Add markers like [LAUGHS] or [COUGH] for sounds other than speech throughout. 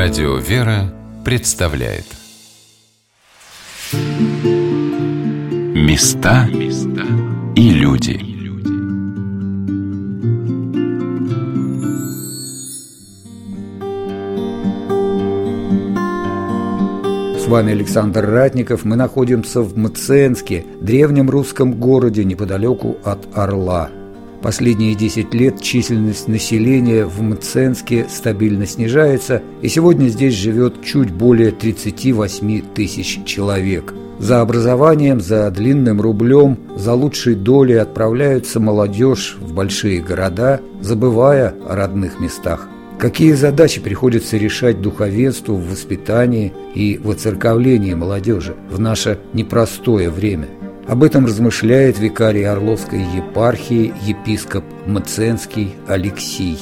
Радио «Вера» представляет. Места и люди. С вами Александр Ратников. Мы находимся в Мценске, древнем русском городе неподалеку от Орла – Последние 10 лет численность населения в Мценске стабильно снижается, и сегодня здесь живет чуть более 38 тысяч человек. За образованием, за длинным рублем, за лучшей долей отправляются молодежь в большие города, забывая о родных местах. Какие задачи приходится решать духовенству в воспитании и в оцерковлении молодежи в наше непростое время – об этом размышляет викарий Орловской епархии епископ Мценский Алексей.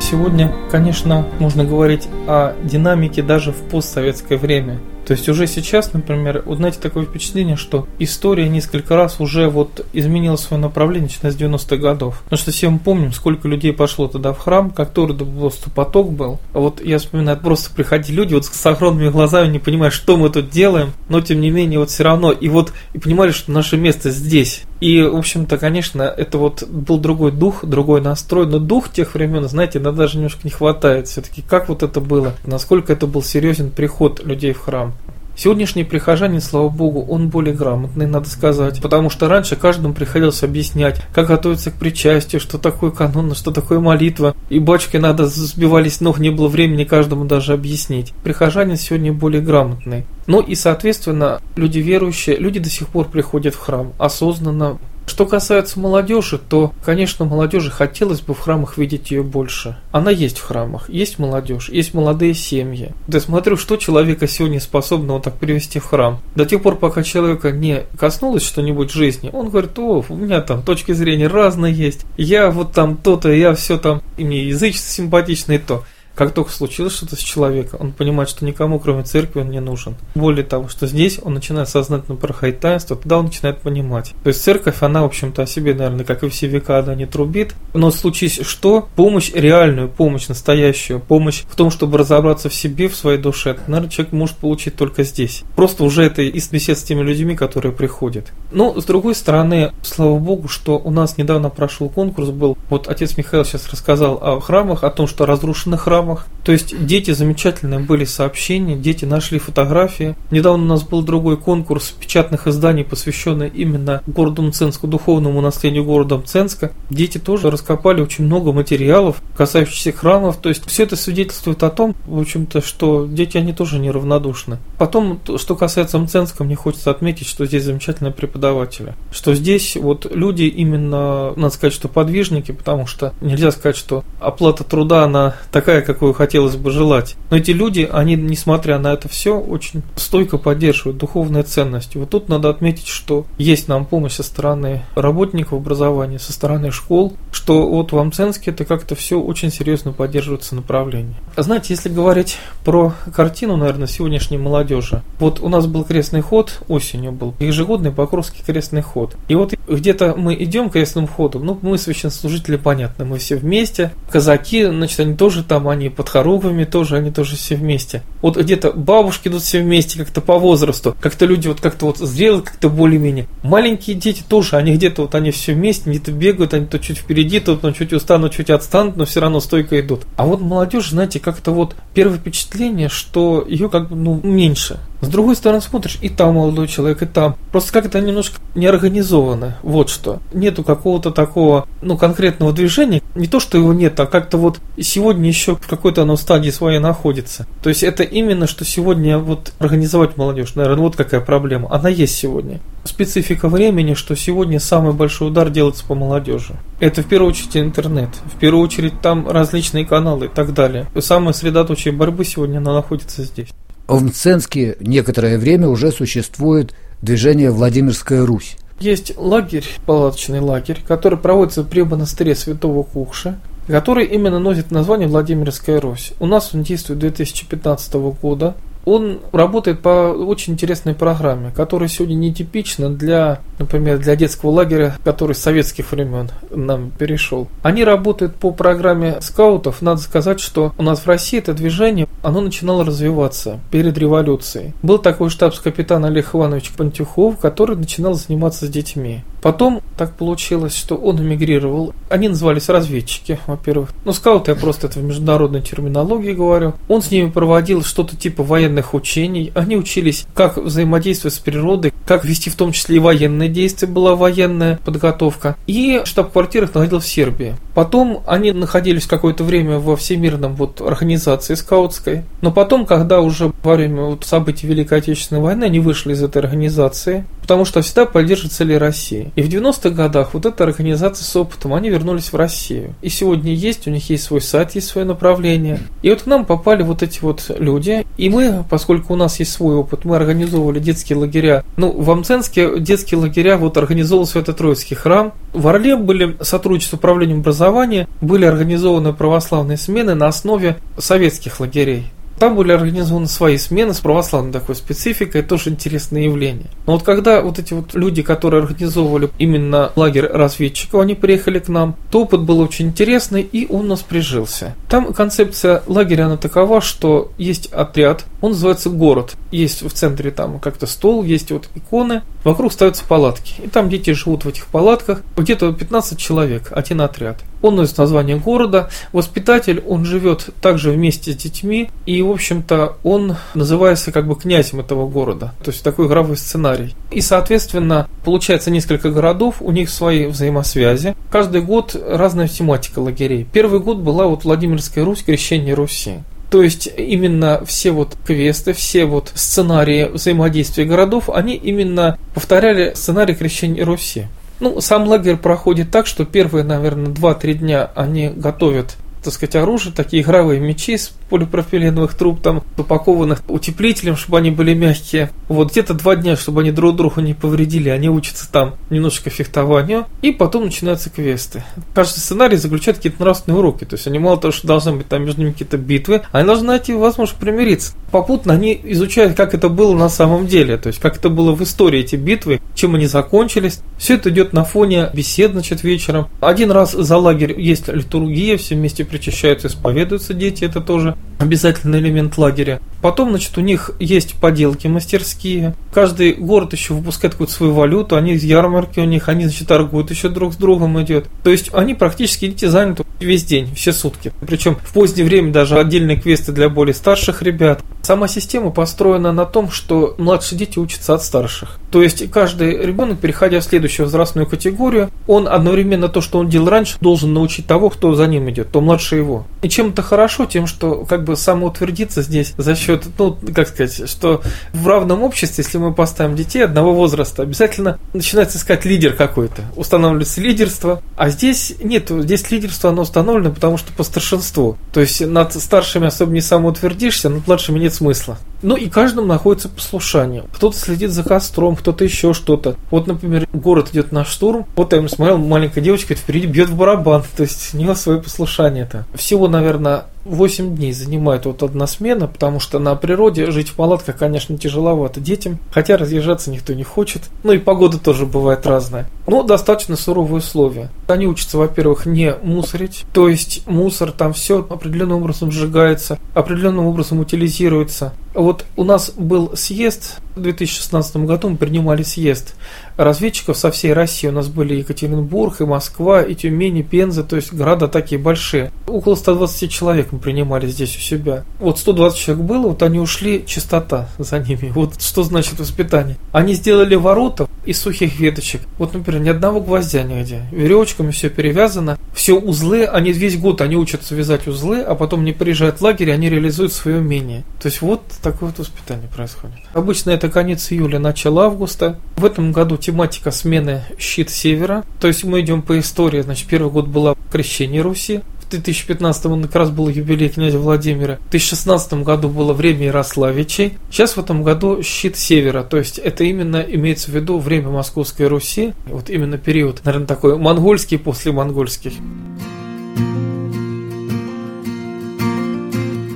Сегодня, конечно, можно говорить о динамике даже в постсоветское время – то есть уже сейчас, например, вот знаете, такое впечатление, что история несколько раз уже вот изменила свое направление, начиная с 90-х годов. Потому что все мы помним, сколько людей пошло тогда в храм, как тоже просто поток был. А вот я вспоминаю, просто приходили люди вот с огромными глазами, не понимая, что мы тут делаем, но тем не менее вот все равно, и вот и понимали, что наше место здесь. И, в общем-то, конечно, это вот был другой дух, другой настрой, но дух тех времен, знаете, иногда даже немножко не хватает все-таки, как вот это было, насколько это был серьезен приход людей в храм. Сегодняшний прихожанин, слава богу, он более грамотный, надо сказать. Потому что раньше каждому приходилось объяснять, как готовиться к причастию, что такое канон, что такое молитва. И бачки надо сбивались ног, не было времени каждому даже объяснить. Прихожанин сегодня более грамотный. Ну и, соответственно, люди верующие, люди до сих пор приходят в храм осознанно, что касается молодежи, то, конечно, молодежи хотелось бы в храмах видеть ее больше. Она есть в храмах, есть молодежь, есть молодые семьи. Да смотрю, что человека сегодня способно вот так привести в храм. До тех пор, пока человека не коснулось что-нибудь в жизни, он говорит, о, у меня там точки зрения разные есть, я вот там то-то, я все там, и мне язычество симпатичное то. Как только случилось что-то с человеком, он понимает, что никому, кроме церкви, он не нужен. Более того, что здесь он начинает сознательно проходить таинство, тогда он начинает понимать. То есть церковь, она, в общем-то, о себе, наверное, как и все века, она не трубит. Но случись что, помощь, реальную помощь, настоящую помощь в том, чтобы разобраться в себе, в своей душе, наверное, человек может получить только здесь. Просто уже это из бесед с теми людьми, которые приходят. Но, с другой стороны, слава богу, что у нас недавно прошел конкурс был. Вот отец Михаил сейчас рассказал о храмах, о том, что разрушены храмы, программах. То есть дети замечательные были сообщения, дети нашли фотографии. Недавно у нас был другой конкурс печатных изданий, посвященный именно городу Мценску, духовному наследию города Мценска. Дети тоже раскопали очень много материалов, касающихся храмов. То есть все это свидетельствует о том, в общем-то, что дети, они тоже неравнодушны. Потом, что касается Мценска, мне хочется отметить, что здесь замечательные преподаватели. Что здесь вот люди именно, надо сказать, что подвижники, потому что нельзя сказать, что оплата труда, она такая, какую хотелось бы желать. Но эти люди, они, несмотря на это все, очень стойко поддерживают духовные ценности. Вот тут надо отметить, что есть нам помощь со стороны работников образования, со стороны школ, что вот в Амценске это как-то все очень серьезно поддерживается направление. Знаете, если говорить про картину, наверное, сегодняшней молодежи, вот у нас был крестный ход, осенью был, ежегодный Покровский крестный ход. И вот где-то мы идем крестным ходом, ну, мы священнослужители, понятно, мы все вместе, казаки, значит, они тоже там, они под хоругвами тоже, они тоже все вместе. Вот где-то бабушки идут все вместе, как-то по возрасту, как-то люди вот как-то вот зрелые, как-то более-менее. Маленькие дети тоже, они где-то вот они все вместе, где-то бегают, они то чуть впереди, то ну, чуть устанут, чуть отстанут, но все равно стойко идут. А вот молодежь, знаете, как-то вот первое впечатление, что ее как бы ну, меньше. С другой стороны смотришь, и там молодой человек, и там. Просто как-то немножко неорганизовано. Вот что. Нету какого-то такого, ну, конкретного движения. Не то, что его нет, а как-то вот сегодня еще в какой-то оно стадии своей находится. То есть это именно, что сегодня вот организовать молодежь, наверное, вот какая проблема. Она есть сегодня. Специфика времени, что сегодня самый большой удар делается по молодежи. Это в первую очередь интернет, в первую очередь там различные каналы и так далее. Самая средоточие борьбы сегодня она находится здесь. В Мценске некоторое время уже существует движение «Владимирская Русь». Есть лагерь, палаточный лагерь, который проводится при монастыре Святого Кукша, который именно носит название Владимирская Русь. У нас он действует 2015 года. Он работает по очень интересной программе, которая сегодня нетипична для, например, для детского лагеря, который с советских времен нам перешел. Они работают по программе скаутов. Надо сказать, что у нас в России это движение, оно начинало развиваться перед революцией. Был такой штабс-капитан Олег Иванович Пантюхов, который начинал заниматься с детьми. Потом так получилось, что он эмигрировал. Они назывались разведчики, во-первых. Ну, скауты я просто это в международной терминологии говорю. Он с ними проводил что-то типа военных учений. Они учились, как взаимодействовать с природой, как вести в том числе и военные действия, была военная подготовка. И штаб-квартира находилась в Сербии. Потом они находились какое-то время во всемирном вот организации скаутской. Но потом, когда уже во время вот событий Великой Отечественной войны они вышли из этой организации, потому что всегда поддерживают цели России. И в 90-х годах вот эта организация с опытом, они вернулись в Россию. И сегодня есть, у них есть свой сайт, есть свое направление. И вот к нам попали вот эти вот люди. И мы, поскольку у нас есть свой опыт, мы организовывали детские лагеря. Ну, в Амценске детские лагеря вот организовал Свято-Троицкий храм. В Орле были сотрудничество с управлением образования, были организованы православные смены на основе советских лагерей. Там были организованы свои смены с православной такой спецификой, тоже интересное явление. Но вот когда вот эти вот люди, которые организовывали именно лагерь разведчиков, они приехали к нам, то опыт был очень интересный, и он у нас прижился. Там концепция лагеря, она такова, что есть отряд, он называется город. Есть в центре там как-то стол, есть вот иконы, вокруг ставятся палатки. И там дети живут в этих палатках, где-то 15 человек, один отряд. Он носит название города. Воспитатель, он живет также вместе с детьми. И, в общем-то, он называется как бы князем этого города. То есть такой игровой сценарий. И, соответственно, получается несколько городов, у них свои взаимосвязи. Каждый год разная тематика лагерей. Первый год была вот Владимирская Русь, крещение Руси. То есть именно все вот квесты, все вот сценарии взаимодействия городов, они именно повторяли сценарий крещения Руси. Ну, сам лагерь проходит так, что первые, наверное, 2-3 дня они готовят так сказать, оружие, такие игровые мечи с полипропиленовых труб, там, упакованных утеплителем, чтобы они были мягкие. Вот где-то два дня, чтобы они друг другу не повредили, они учатся там немножечко фехтованию, и потом начинаются квесты. Каждый сценарий заключает какие-то нравственные уроки, то есть они мало того, что должны быть там между ними какие-то битвы, они должны найти возможность примириться. Попутно они изучают, как это было на самом деле, то есть как это было в истории эти битвы, чем они закончились. Все это идет на фоне бесед, значит, вечером. Один раз за лагерь есть литургия, все вместе причащаются, исповедуются дети, это тоже обязательный элемент лагеря. Потом, значит, у них есть поделки мастерские. Каждый город еще выпускает какую-то свою валюту, они из ярмарки у них, они, значит, торгуют еще друг с другом идет. То есть они практически дети заняты весь день, все сутки. Причем в позднее время даже отдельные квесты для более старших ребят. Сама система построена на том, что младшие дети учатся от старших. То есть каждый ребенок, переходя в следующую возрастную категорию, он одновременно то, что он делал раньше, должен научить того, кто за ним идет, то младше его. И чем это хорошо, тем, что как бы самоутвердиться здесь за счет, ну, как сказать, что в равном обществе, если мы поставим детей одного возраста, обязательно начинается искать лидер какой-то, устанавливается лидерство, а здесь нет, здесь лидерство, оно установлено, потому что по старшинству. То есть над старшими особо не самоутвердишься, над младшими нет смысла. Ну и каждому находится послушание. Кто-то следит за костром, кто-то еще что-то. Вот, например, город идет на штурм. Вот я смотрел, маленькая девочка впереди бьет в барабан. [LAUGHS] То есть у нее свое послушание-то. Всего, наверное, 8 дней занимает вот одна смена, потому что на природе жить в палатках, конечно, тяжеловато детям, хотя разъезжаться никто не хочет. Ну и погода тоже бывает разная. Но достаточно суровые условия. Они учатся, во-первых, не мусорить, то есть мусор там все определенным образом сжигается, определенным образом утилизируется. Вот у нас был съезд в 2016 году, мы принимали съезд разведчиков со всей России. У нас были Екатеринбург, и Москва, и Тюмень, и Пенза, то есть города такие большие. Около 120 человек мы принимали здесь у себя. Вот 120 человек было, вот они ушли, чистота за ними. Вот что значит воспитание. Они сделали ворота из сухих веточек. Вот, например, ни одного гвоздя нигде. Веревочками все перевязано. Все узлы, они весь год они учатся вязать узлы, а потом не приезжают в лагерь, они реализуют свое умение. То есть вот такое вот воспитание происходит. Обычно это конец июля, начало августа. В этом году тематика смены «Щит севера». То есть мы идем по истории. Значит, первый год была крещение Руси. В 2015 он как раз был юбилей князя Владимира. В 2016 году было время Ярославичей. Сейчас в этом году щит севера. То есть это именно имеется в виду время Московской Руси. Вот именно период, наверное, такой монгольский после монгольских.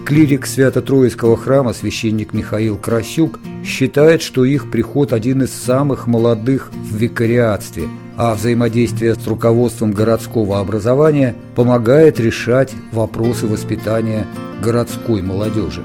Клирик Свято-Троицкого храма священник Михаил Красюк считает, что их приход один из самых молодых в викариатстве, а взаимодействие с руководством городского образования помогает решать вопросы воспитания городской молодежи.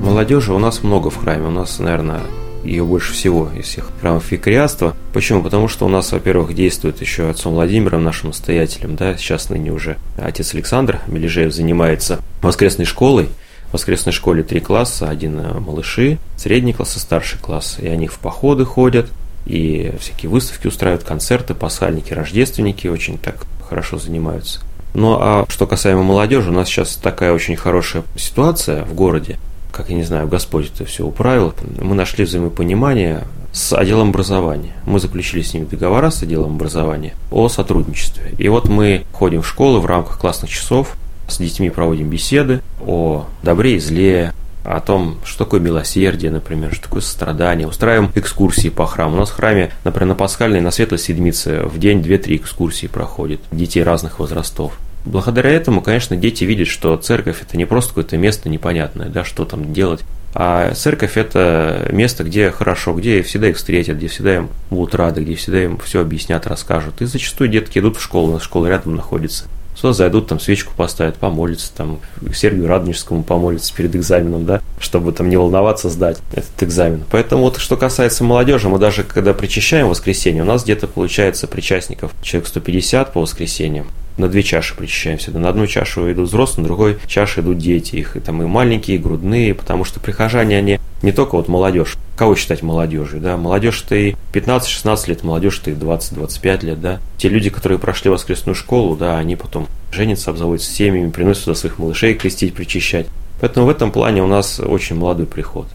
Молодежи у нас много в храме. У нас, наверное, ее больше всего из всех храмов викариатства. Почему? Потому что у нас, во-первых, действует еще отцом Владимиром, нашим настоятелем, да, сейчас ныне уже отец Александр Мележеев занимается воскресной школой. В воскресной школе три класса, один э, малыши, средний класс и старший класс. И они в походы ходят, и всякие выставки устраивают, концерты, пасхальники, рождественники очень так хорошо занимаются. Ну а что касаемо молодежи, у нас сейчас такая очень хорошая ситуация в городе, как я не знаю, Господь это все управил, мы нашли взаимопонимание с отделом образования. Мы заключили с ними договора с отделом образования о сотрудничестве. И вот мы ходим в школы в рамках классных часов, с детьми проводим беседы о добре и зле, о том, что такое милосердие, например, что такое сострадание. Устраиваем экскурсии по храму. У нас в храме, например, на Пасхальной, на Светлой Седмице в день 2-3 экскурсии проходит детей разных возрастов. Благодаря этому, конечно, дети видят, что церковь это не просто какое-то место непонятное, да, что там делать, а церковь это место, где хорошо, где всегда их встретят, где всегда им будут рады, где всегда им все объяснят, расскажут. И зачастую детки идут в школу, у нас школа рядом находится. Сюда зайдут, там свечку поставят, помолятся, там Сергию Радонежскому помолятся перед экзаменом, да, чтобы там не волноваться сдать этот экзамен. Поэтому вот что касается молодежи, мы даже когда причащаем воскресенье, у нас где-то получается причастников человек 150 по воскресеньям на две чаши причащаемся. На одну чашу идут взрослые, на другой чаше идут дети. Их и там и маленькие, и грудные, потому что прихожане, они не только вот молодежь. Кого считать молодежью, да? Молодежь-то и 15-16 лет, молодежь-то и 20-25 лет, да? Те люди, которые прошли воскресную школу, да, они потом женятся, обзаводятся семьями, приносят сюда своих малышей крестить, причащать. Поэтому в этом плане у нас очень молодой приход.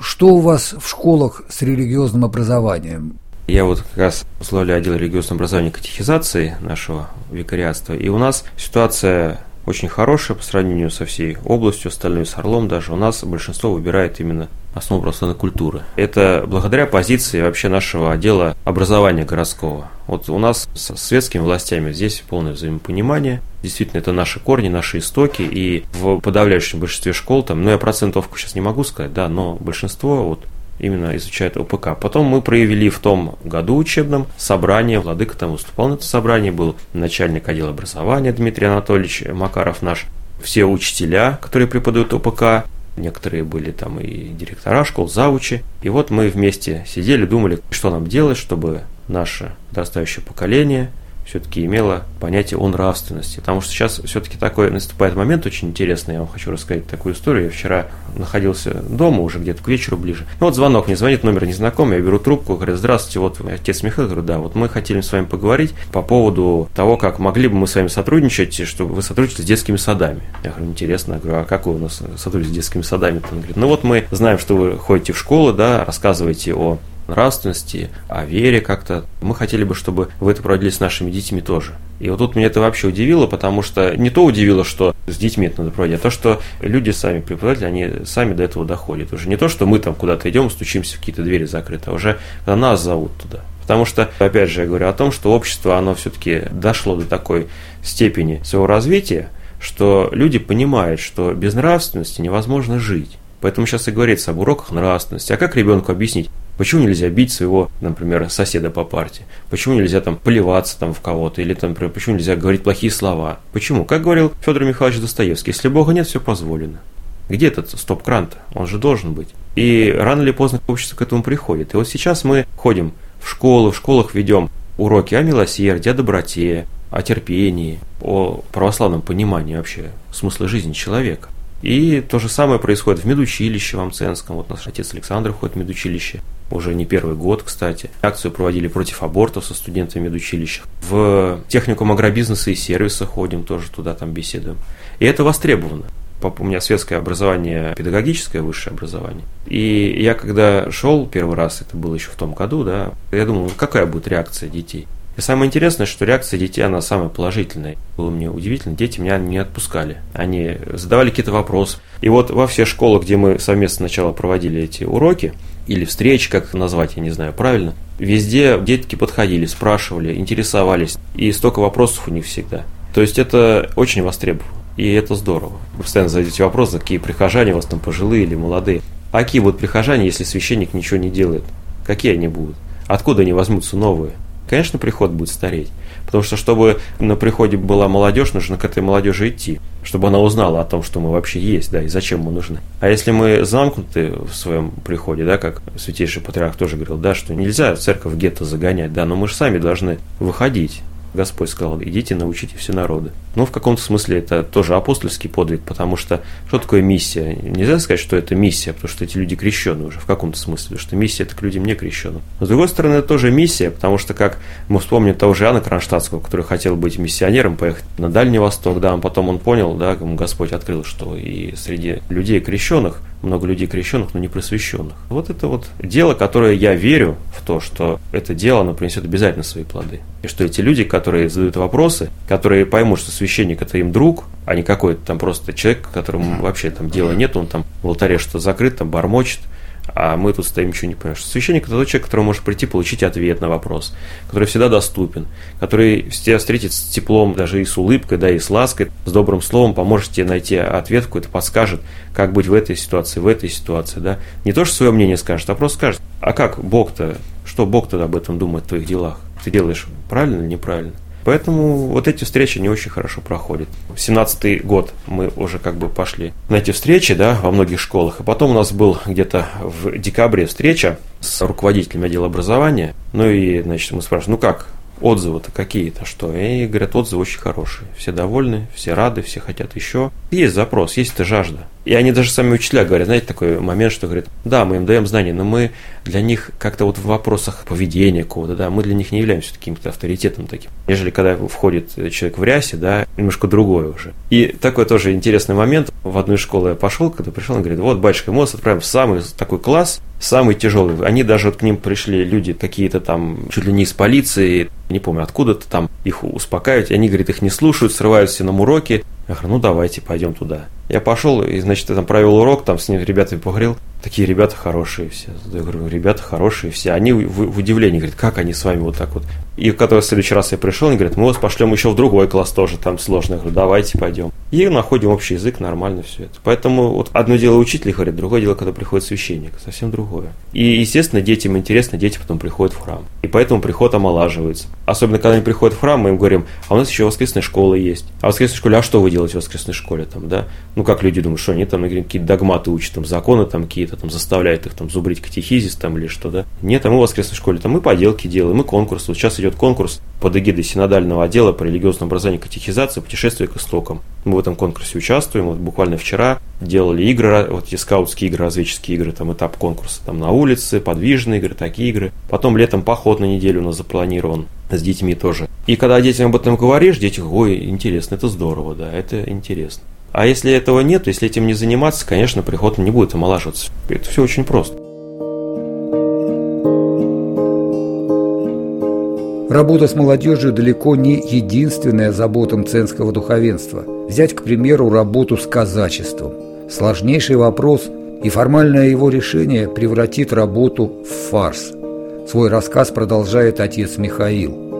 Что у вас в школах с религиозным образованием? Я вот как раз возглавляю отдел религиозного образования и катехизации нашего викариатства, и у нас ситуация очень хорошая по сравнению со всей областью, остальной с Орлом даже. У нас большинство выбирает именно основу православной культуры. Это благодаря позиции вообще нашего отдела образования городского. Вот у нас с светскими властями здесь полное взаимопонимание. Действительно, это наши корни, наши истоки, и в подавляющем большинстве школ, там, ну я процентовку сейчас не могу сказать, да, но большинство вот именно изучают ОПК. Потом мы проявили в том году учебном собрание, Владыка там выступал на это собрание, был начальник отдела образования Дмитрий Анатольевич Макаров наш, все учителя, которые преподают ОПК, некоторые были там и директора школ, завучи. И вот мы вместе сидели, думали, что нам делать, чтобы наше подрастающее поколение – все-таки имела понятие о нравственности. Потому что сейчас все-таки такой наступает момент очень интересный. Я вам хочу рассказать такую историю. Я вчера находился дома уже где-то к вечеру ближе. Ну вот звонок, мне звонит номер незнакомый, я беру трубку, говорю, здравствуйте, вот отец Михаил, говорю, да, вот мы хотели с вами поговорить по поводу того, как могли бы мы с вами сотрудничать, чтобы вы сотрудничали с детскими садами. Я говорю, интересно, я говорю, а как вы у нас сотрудничаете с детскими садами? Он говорит, ну вот мы знаем, что вы ходите в школу, да, рассказываете о нравственности, о вере как-то. Мы хотели бы, чтобы вы это проводили с нашими детьми тоже. И вот тут меня это вообще удивило, потому что не то удивило, что с детьми это надо проводить, а то, что люди сами, преподаватели, они сами до этого доходят. Уже не то, что мы там куда-то идем, стучимся в какие-то двери закрыты, а уже нас зовут туда. Потому что, опять же, я говорю о том, что общество, оно все-таки дошло до такой степени своего развития, что люди понимают, что без нравственности невозможно жить. Поэтому сейчас и говорится об уроках нравственности. А как ребенку объяснить? Почему нельзя бить своего, например, соседа по партии? Почему нельзя там плеваться там в кого-то? Или там, например, почему нельзя говорить плохие слова? Почему? Как говорил Федор Михайлович Достоевский, если Бога нет, все позволено. Где этот стоп-кран-то? Он же должен быть. И рано или поздно общество к этому приходит. И вот сейчас мы ходим в школы, в школах ведем уроки о милосердии, о доброте, о терпении, о православном понимании вообще смысла жизни человека. И то же самое происходит в медучилище в Амценском. Вот наш отец Александр ходит в медучилище. Уже не первый год, кстати. Акцию проводили против абортов со студентами медучилища. В техникум агробизнеса и сервиса ходим, тоже туда там беседуем. И это востребовано. У меня светское образование, педагогическое высшее образование. И я когда шел первый раз, это было еще в том году, да, я думал, какая будет реакция детей. Самое интересное, что реакция детей, она самая положительная. Было мне удивительно, дети меня не отпускали. Они задавали какие-то вопросы. И вот во все школы, где мы совместно сначала проводили эти уроки, или встречи, как их назвать, я не знаю правильно, везде детки подходили, спрашивали, интересовались. И столько вопросов у них всегда. То есть это очень востребовано. И это здорово. Вы постоянно задаете вопрос, какие прихожане у вас там пожилые или молодые. А какие будут прихожане, если священник ничего не делает? Какие они будут? Откуда они возьмутся новые? Конечно, приход будет стареть. Потому что, чтобы на приходе была молодежь, нужно к этой молодежи идти. Чтобы она узнала о том, что мы вообще есть, да, и зачем мы нужны. А если мы замкнуты в своем приходе, да, как святейший патриарх тоже говорил, да, что нельзя церковь гетто загонять, да, но мы же сами должны выходить Господь сказал, идите, научите все народы. Ну, в каком-то смысле это тоже апостольский подвиг, потому что что такое миссия? Нельзя сказать, что это миссия, потому что эти люди крещены уже в каком-то смысле, потому что миссия это к людям не крещенным. Но, с другой стороны, это тоже миссия, потому что, как мы вспомним того же Иоанна Кронштадтского, который хотел быть миссионером, поехать на Дальний Восток, да, а потом он понял, да, ему Господь открыл, что и среди людей крещенных много людей крещенных, но не просвещенных. Вот это вот дело, которое я верю в то, что это дело, оно принесет обязательно свои плоды. И что эти люди, которые задают вопросы, которые поймут, что священник это им друг, а не какой-то там просто человек, которому вообще там дела нет, он там в алтаре что закрыт, там бормочет, а мы тут стоим, ничего не понимаем. Священник – это тот человек, который может прийти, получить ответ на вопрос, который всегда доступен, который тебя встретит с теплом, даже и с улыбкой, да, и с лаской, с добрым словом, поможет тебе найти ответ какой-то, подскажет, как быть в этой ситуации, в этой ситуации, да. Не то, что свое мнение скажет, а просто скажет, а как Бог-то, что Бог-то об этом думает в твоих делах? Ты делаешь правильно или неправильно? Поэтому вот эти встречи не очень хорошо проходят. В семнадцатый год мы уже как бы пошли на эти встречи, да, во многих школах. И потом у нас был где-то в декабре встреча с руководителем отдела образования. Ну и, значит, мы спрашиваем, ну как, отзывы-то какие-то, что? И говорят, отзывы очень хорошие. Все довольны, все рады, все хотят еще. Есть запрос, есть эта жажда. И они даже сами учителя говорят, знаете, такой момент, что говорят, да, мы им даем знания, но мы для них как-то вот в вопросах поведения какого-то, да, мы для них не являемся каким-то авторитетом таким. Нежели когда входит человек в рясе, да, немножко другое уже. И такой тоже интересный момент. В одну из школы я пошел, когда пришел, он говорит, вот, батюшка, мы вас отправим в самый такой класс, самый тяжелый. Они даже вот к ним пришли люди какие-то там, чуть ли не из полиции, не помню откуда-то там, их успокаивать. Они, говорит, их не слушают, срываются нам уроки. Я говорю, ну давайте, пойдем туда. Я пошел, и, значит, там провел урок, там с ними ребятами поговорил. Такие ребята хорошие все. Я говорю, ребята хорошие все. Они в, в удивлении говорят, как они с вами вот так вот. И когда в следующий раз я пришел, они говорят, мы вас пошлем еще в другой класс тоже, там сложно. Я говорю, давайте пойдем. И находим общий язык, нормально все это. Поэтому вот одно дело учитель говорит, другое дело, когда приходит священник, совсем другое. И, естественно, детям интересно, дети потом приходят в храм. И поэтому приход омолаживается. Особенно, когда они приходят в храм, мы им говорим, а у нас еще воскресная школа есть. А в воскресной школе, а что вы делаете в воскресной школе там, да? Ну, как люди думают, что они там какие-то догматы учат, там, законы там какие-то, там, заставляют их там зубрить катехизис там или что, да? Нет, а мы в воскресной школе, там, мы поделки делаем, мы конкурс. Вот сейчас идет конкурс под эгидой синодального отдела по религиозному образованию катехизации «Путешествие к истокам». Мы в этом конкурсе участвуем. Вот буквально вчера делали игры, вот эти скаутские игры, разведческие игры, там этап конкурса, там на улице, подвижные игры, такие игры. Потом летом поход на неделю у нас запланирован с детьми тоже. И когда детям об этом говоришь, дети, ой, интересно, это здорово, да, это интересно. А если этого нет, если этим не заниматься, конечно, приход не будет омолаживаться. Это все очень просто. Работа с молодежью далеко не единственная забота мценского духовенства. Взять, к примеру, работу с казачеством. Сложнейший вопрос, и формальное его решение превратит работу в фарс. Свой рассказ продолжает отец Михаил.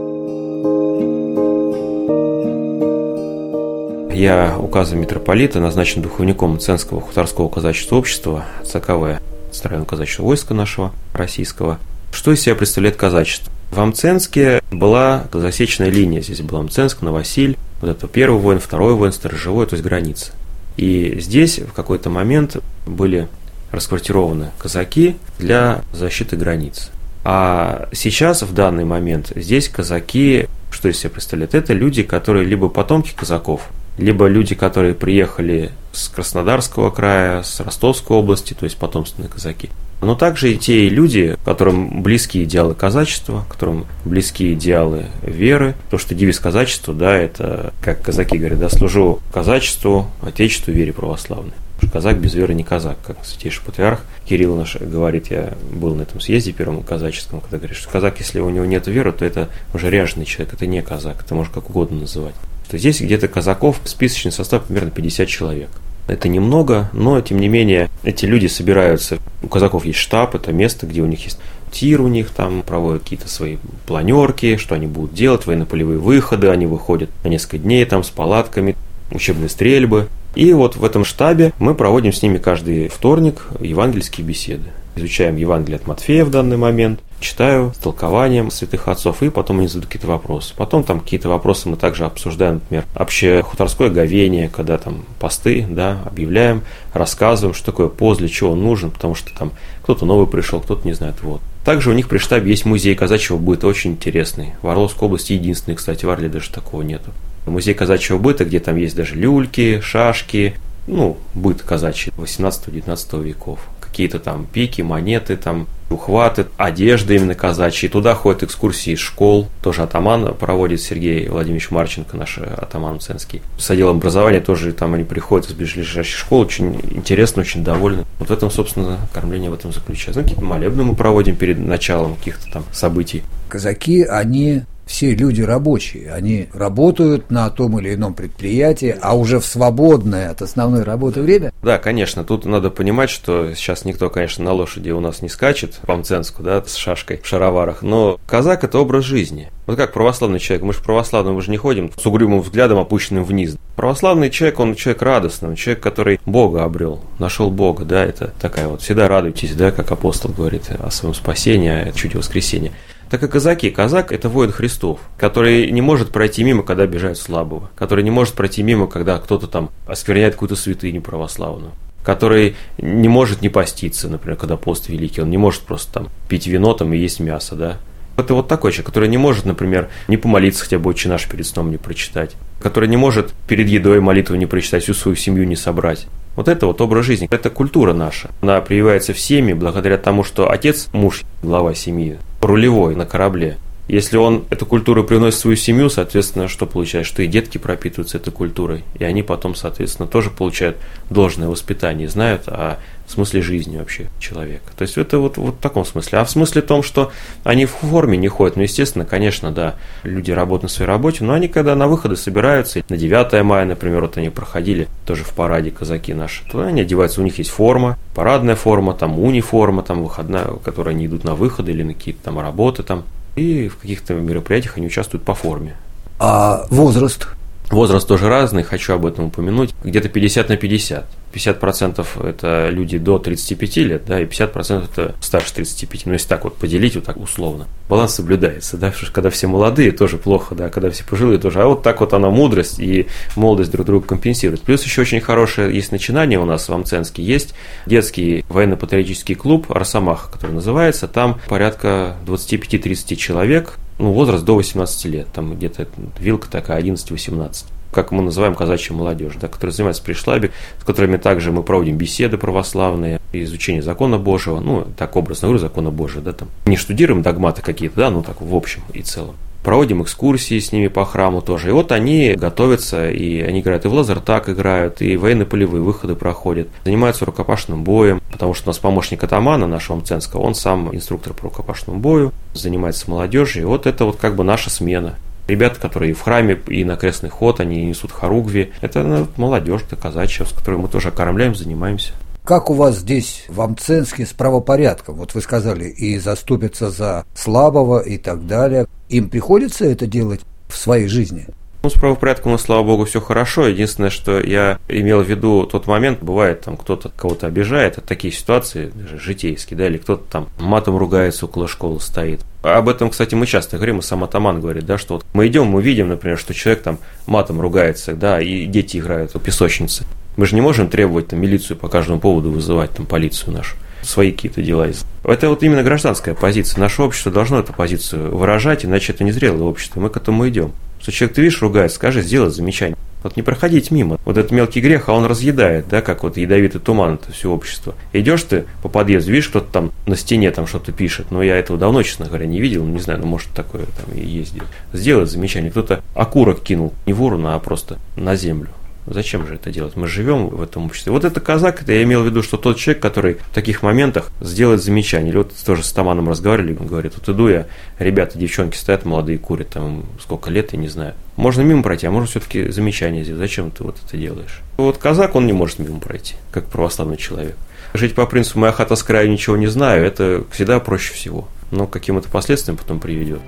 Я указом митрополита назначен духовником Ценского хуторского казачества общества, ЦКВ, Строен казачьего войска нашего российского. Что из себя представляет казачество? В Амценске была засечная линия. Здесь был Амценск, Новосиль, вот это первый воин, второй воин, сторожевой, то есть граница. И здесь в какой-то момент были расквартированы казаки для защиты границ. А сейчас, в данный момент, здесь казаки, что из себя представляют? Это люди, которые либо потомки казаков, либо люди, которые приехали с Краснодарского края, с Ростовской области, то есть потомственные казаки. Но также и те люди, которым близки идеалы казачества, которым близки идеалы веры. То, что девиз казачества, да, это, как казаки говорят, да, служу казачеству, отечеству, вере православной. Казак без веры не казак, как святейший патриарх Кирилл наш говорит, я был на этом съезде первом казаческом, когда говорит, что казак, если у него нет веры, то это уже ряженый человек, это не казак, это можно как угодно называть. То здесь где-то казаков списочный состав примерно 50 человек. Это немного, но тем не менее эти люди собираются. У казаков есть штаб, это место, где у них есть тир у них там, проводят какие-то свои планерки, что они будут делать, военно-полевые выходы, они выходят на несколько дней там с палатками, учебные стрельбы. И вот в этом штабе мы проводим с ними каждый вторник евангельские беседы. Изучаем Евангелие от Матфея в данный момент, читаю с толкованием святых отцов, и потом они задают какие-то вопросы. Потом там какие-то вопросы мы также обсуждаем, например, общее хуторское говение, когда там посты, да, объявляем, рассказываем, что такое пост, для чего он нужен, потому что там кто-то новый пришел, кто-то не знает, вот. Также у них при штабе есть музей казачьего быта, очень интересный. В Орловской области единственный, кстати, в Орле даже такого нету. Музей казачьего быта, где там есть даже люльки, шашки, ну, быт казачий 18-19 веков. Какие-то там пики, монеты, там ухваты, одежда именно казачья. Туда ходят экскурсии из школ. Тоже атаман проводит Сергей Владимирович Марченко, наш атаман Ценский. С отделом образования тоже там они приходят из ближайших школ. Очень интересно, очень довольны. Вот в этом, собственно, кормление в этом заключается. Ну, какие-то молебны мы проводим перед началом каких-то там событий. Казаки, они все люди рабочие, они работают на том или ином предприятии, а уже в свободное от основной работы время. Да, конечно, тут надо понимать, что сейчас никто, конечно, на лошади у нас не скачет по Мценску, да, с шашкой в шароварах, но казак – это образ жизни. Вот как православный человек, мы же православным, мы же не ходим с угрюмым взглядом, опущенным вниз. Православный человек, он человек радостный, человек, который Бога обрел, нашел Бога, да, это такая вот, всегда радуйтесь, да, как апостол говорит о своем спасении, о чуде воскресения так и казаки. Казак – это воин Христов, который не может пройти мимо, когда обижают слабого, который не может пройти мимо, когда кто-то там оскверняет какую-то святыню православную который не может не поститься, например, когда пост великий, он не может просто там пить вино там и есть мясо, да. Это вот такой человек, который не может, например, не помолиться хотя бы «Отче наш» перед сном не прочитать, который не может перед едой молитву не прочитать, всю свою семью не собрать. Вот это вот образ жизни, это культура наша. Она прививается в семье благодаря тому, что отец, муж, глава семьи, рулевой на корабле. Если он эту культуру приносит в свою семью, соответственно, что получается? Что и детки пропитываются этой культурой, и они потом, соответственно, тоже получают должное воспитание, знают о смысле жизни вообще человека. То есть это вот, вот в таком смысле. А в смысле том, что они в форме не ходят, ну, естественно, конечно, да, люди работают на своей работе, но они когда на выходы собираются, на 9 мая, например, вот они проходили тоже в параде казаки наши, туда они одеваются, у них есть форма, парадная форма, там униформа, там выходная, которой они идут на выходы или на какие-то там работы там. И в каких-то мероприятиях они участвуют по форме. А возраст? Возраст тоже разный, хочу об этом упомянуть. Где-то 50 на 50. 50% это люди до 35 лет, да, и 50% это старше 35. Ну, если так вот поделить, вот так условно. Баланс соблюдается, да, что когда все молодые, тоже плохо, да, когда все пожилые, тоже. А вот так вот она мудрость и молодость друг друга компенсирует. Плюс еще очень хорошее есть начинание у нас в Амценске. Есть детский военно-патриотический клуб «Росомаха», который называется. Там порядка 25-30 человек, ну, возраст до 18 лет, там где-то вилка такая 11-18 как мы называем казачья молодежь, да, которая занимается при с которыми также мы проводим беседы православные, изучение закона Божьего, ну, так образно говорю, закона Божьего, да, там, не штудируем догматы какие-то, да, ну, так, в общем и целом. Проводим экскурсии с ними по храму тоже. И вот они готовятся, и они играют и в лазертак играют, и военно-полевые выходы проходят. Занимаются рукопашным боем, потому что у нас помощник атамана нашего Мценского, он сам инструктор по рукопашному бою, занимается молодежью. И вот это вот как бы наша смена. Ребята, которые и в храме, и на крестный ход, они несут хоругви. Это ну, молодежь, это казачья, с которой мы тоже окормляем, занимаемся. Как у вас здесь, в Амценске, с правопорядком? Вот вы сказали, и заступиться за слабого и так далее. Им приходится это делать в своей жизни? Ну, с правопорядком, слава богу, все хорошо. Единственное, что я имел в виду тот момент, бывает, там кто-то кого-то обижает, это такие ситуации даже житейские, да, или кто-то там матом ругается около школы стоит. Об этом, кстати, мы часто говорим, и сам атаман говорит, да, что вот мы идем, мы видим, например, что человек там матом ругается, да, и дети играют у песочницы. Мы же не можем требовать там милицию по каждому поводу вызывать там полицию нашу свои какие-то дела. Это вот именно гражданская позиция. Наше общество должно эту позицию выражать, иначе это незрелое общество. Мы к этому идем. Что человек, ты видишь, ругает, скажи, сделай замечание. Вот не проходить мимо. Вот этот мелкий грех, а он разъедает, да, как вот ядовитый туман это все общество. Идешь ты по подъезду, видишь, кто-то там на стене там что-то пишет, но я этого давно, честно говоря, не видел, не знаю, ну, может, такое там и ездит. Сделай замечание. Кто-то окурок кинул не в урну, а просто на землю. Зачем же это делать? Мы живем в этом обществе. Вот это казак, это я имел в виду, что тот человек, который в таких моментах сделает замечание. Или вот тоже с Таманом разговаривали, он говорит, вот иду я, ребята, девчонки стоят молодые, курят, там сколько лет, я не знаю. Можно мимо пройти, а можно все-таки замечание сделать. Зачем ты вот это делаешь? Вот казак, он не может мимо пройти, как православный человек. Жить по принципу «моя хата с краю, ничего не знаю» – это всегда проще всего. но каким это последствиям потом приведет.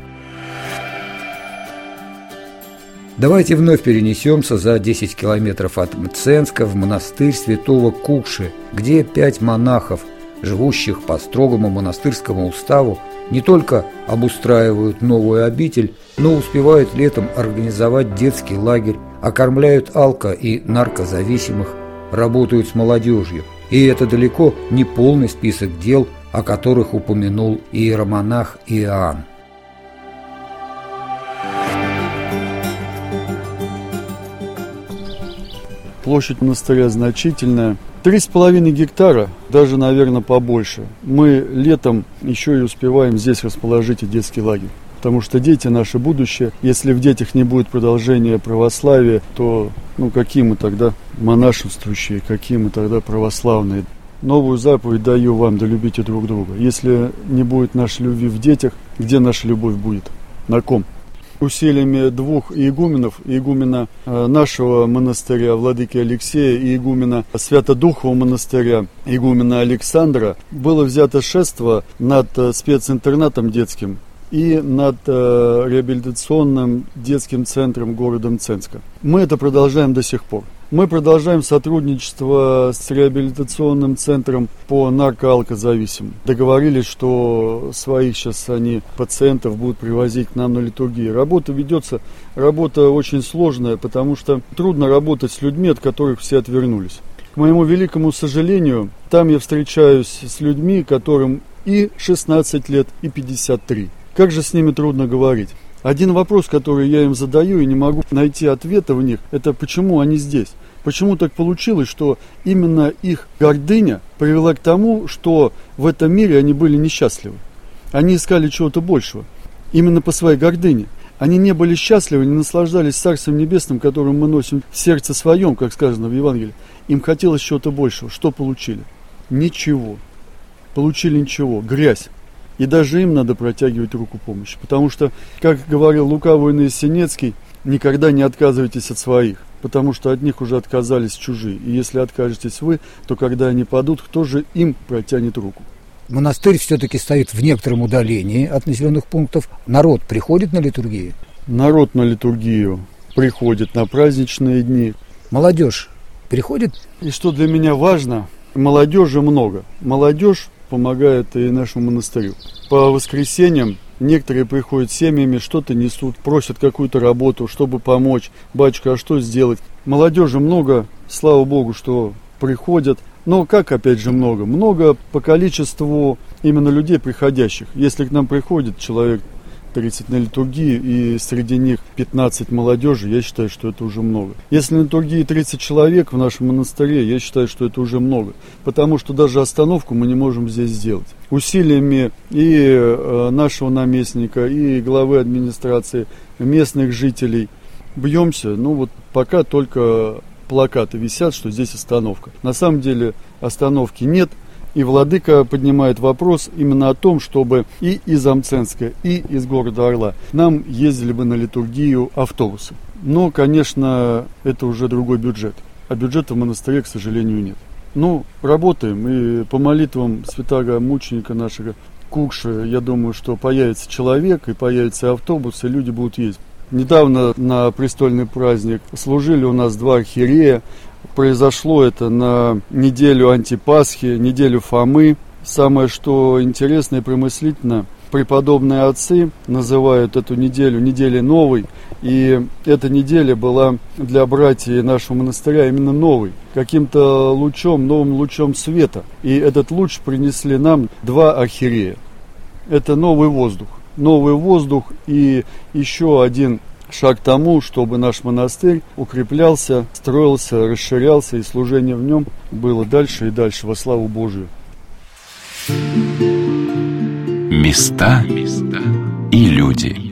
Давайте вновь перенесемся за 10 километров от Мценска в монастырь святого Кукши, где пять монахов, живущих по строгому монастырскому уставу, не только обустраивают новую обитель, но успевают летом организовать детский лагерь, окормляют алко- и наркозависимых, работают с молодежью. И это далеко не полный список дел, о которых упомянул иеромонах Иоанн. Площадь монастыря значительная. Три с половиной гектара, даже, наверное, побольше. Мы летом еще и успеваем здесь расположить и детский лагерь. Потому что дети – наше будущее. Если в детях не будет продолжения православия, то ну, какие мы тогда монашествующие, какие мы тогда православные. Новую заповедь даю вам, да любите друг друга. Если не будет нашей любви в детях, где наша любовь будет? На ком? Усилиями двух игуменов, игумена э, нашего монастыря Владыки Алексея и игумена Свято-Духового монастыря, игумена Александра, было взято шество над э, специнтернатом детским и над э, реабилитационным детским центром города Мценска. Мы это продолжаем до сих пор. Мы продолжаем сотрудничество с реабилитационным центром по наркоалкозависимым. Договорились, что своих сейчас они пациентов будут привозить к нам на литургии. Работа ведется, работа очень сложная, потому что трудно работать с людьми, от которых все отвернулись. К моему великому сожалению, там я встречаюсь с людьми, которым и 16 лет, и 53. Как же с ними трудно говорить? Один вопрос, который я им задаю и не могу найти ответа в них, это почему они здесь. Почему так получилось, что именно их гордыня привела к тому, что в этом мире они были несчастливы? Они искали чего-то большего. Именно по своей гордыне. Они не были счастливы, не наслаждались Царством Небесным, которым мы носим в сердце своем, как сказано в Евангелии. Им хотелось чего-то большего. Что получили? Ничего. Получили ничего. Грязь. И даже им надо протягивать руку помощи. Потому что, как говорил лукавый Синецкий, никогда не отказывайтесь от своих потому что от них уже отказались чужие. И если откажетесь вы, то когда они падут, кто же им протянет руку? Монастырь все-таки стоит в некотором удалении от населенных пунктов. Народ приходит на литургию? Народ на литургию приходит на праздничные дни. Молодежь приходит? И что для меня важно, молодежи много. Молодежь помогает и нашему монастырю. По воскресеньям Некоторые приходят семьями, что-то несут, просят какую-то работу, чтобы помочь. Батюшка, а что сделать? Молодежи много, слава богу, что приходят. Но как, опять же, много? Много по количеству именно людей приходящих. Если к нам приходит человек 30 на литургии, и среди них 15 молодежи, я считаю, что это уже много. Если на литургии 30 человек в нашем монастыре, я считаю, что это уже много. Потому что даже остановку мы не можем здесь сделать. Усилиями и э, нашего наместника, и главы администрации, местных жителей бьемся. Ну вот пока только плакаты висят, что здесь остановка. На самом деле остановки нет – и владыка поднимает вопрос именно о том, чтобы и из Амценска, и из города Орла нам ездили бы на литургию автобусы. Но, конечно, это уже другой бюджет. А бюджета в монастыре, к сожалению, нет. Ну, работаем, и по молитвам святаго мученика нашего Кукши, я думаю, что появится человек, и появится автобус, и люди будут ездить. Недавно на престольный праздник служили у нас два архиерея, Произошло это на неделю антипасхи, неделю Фомы. Самое, что интересно и промыслительно, преподобные отцы называют эту неделю неделей новой. И эта неделя была для братьев нашего монастыря именно новой, каким-то лучом, новым лучом света. И этот луч принесли нам два архиерея. Это новый воздух. Новый воздух и еще один шаг к тому, чтобы наш монастырь укреплялся, строился, расширялся, и служение в нем было дальше и дальше во славу Божию. Места и люди.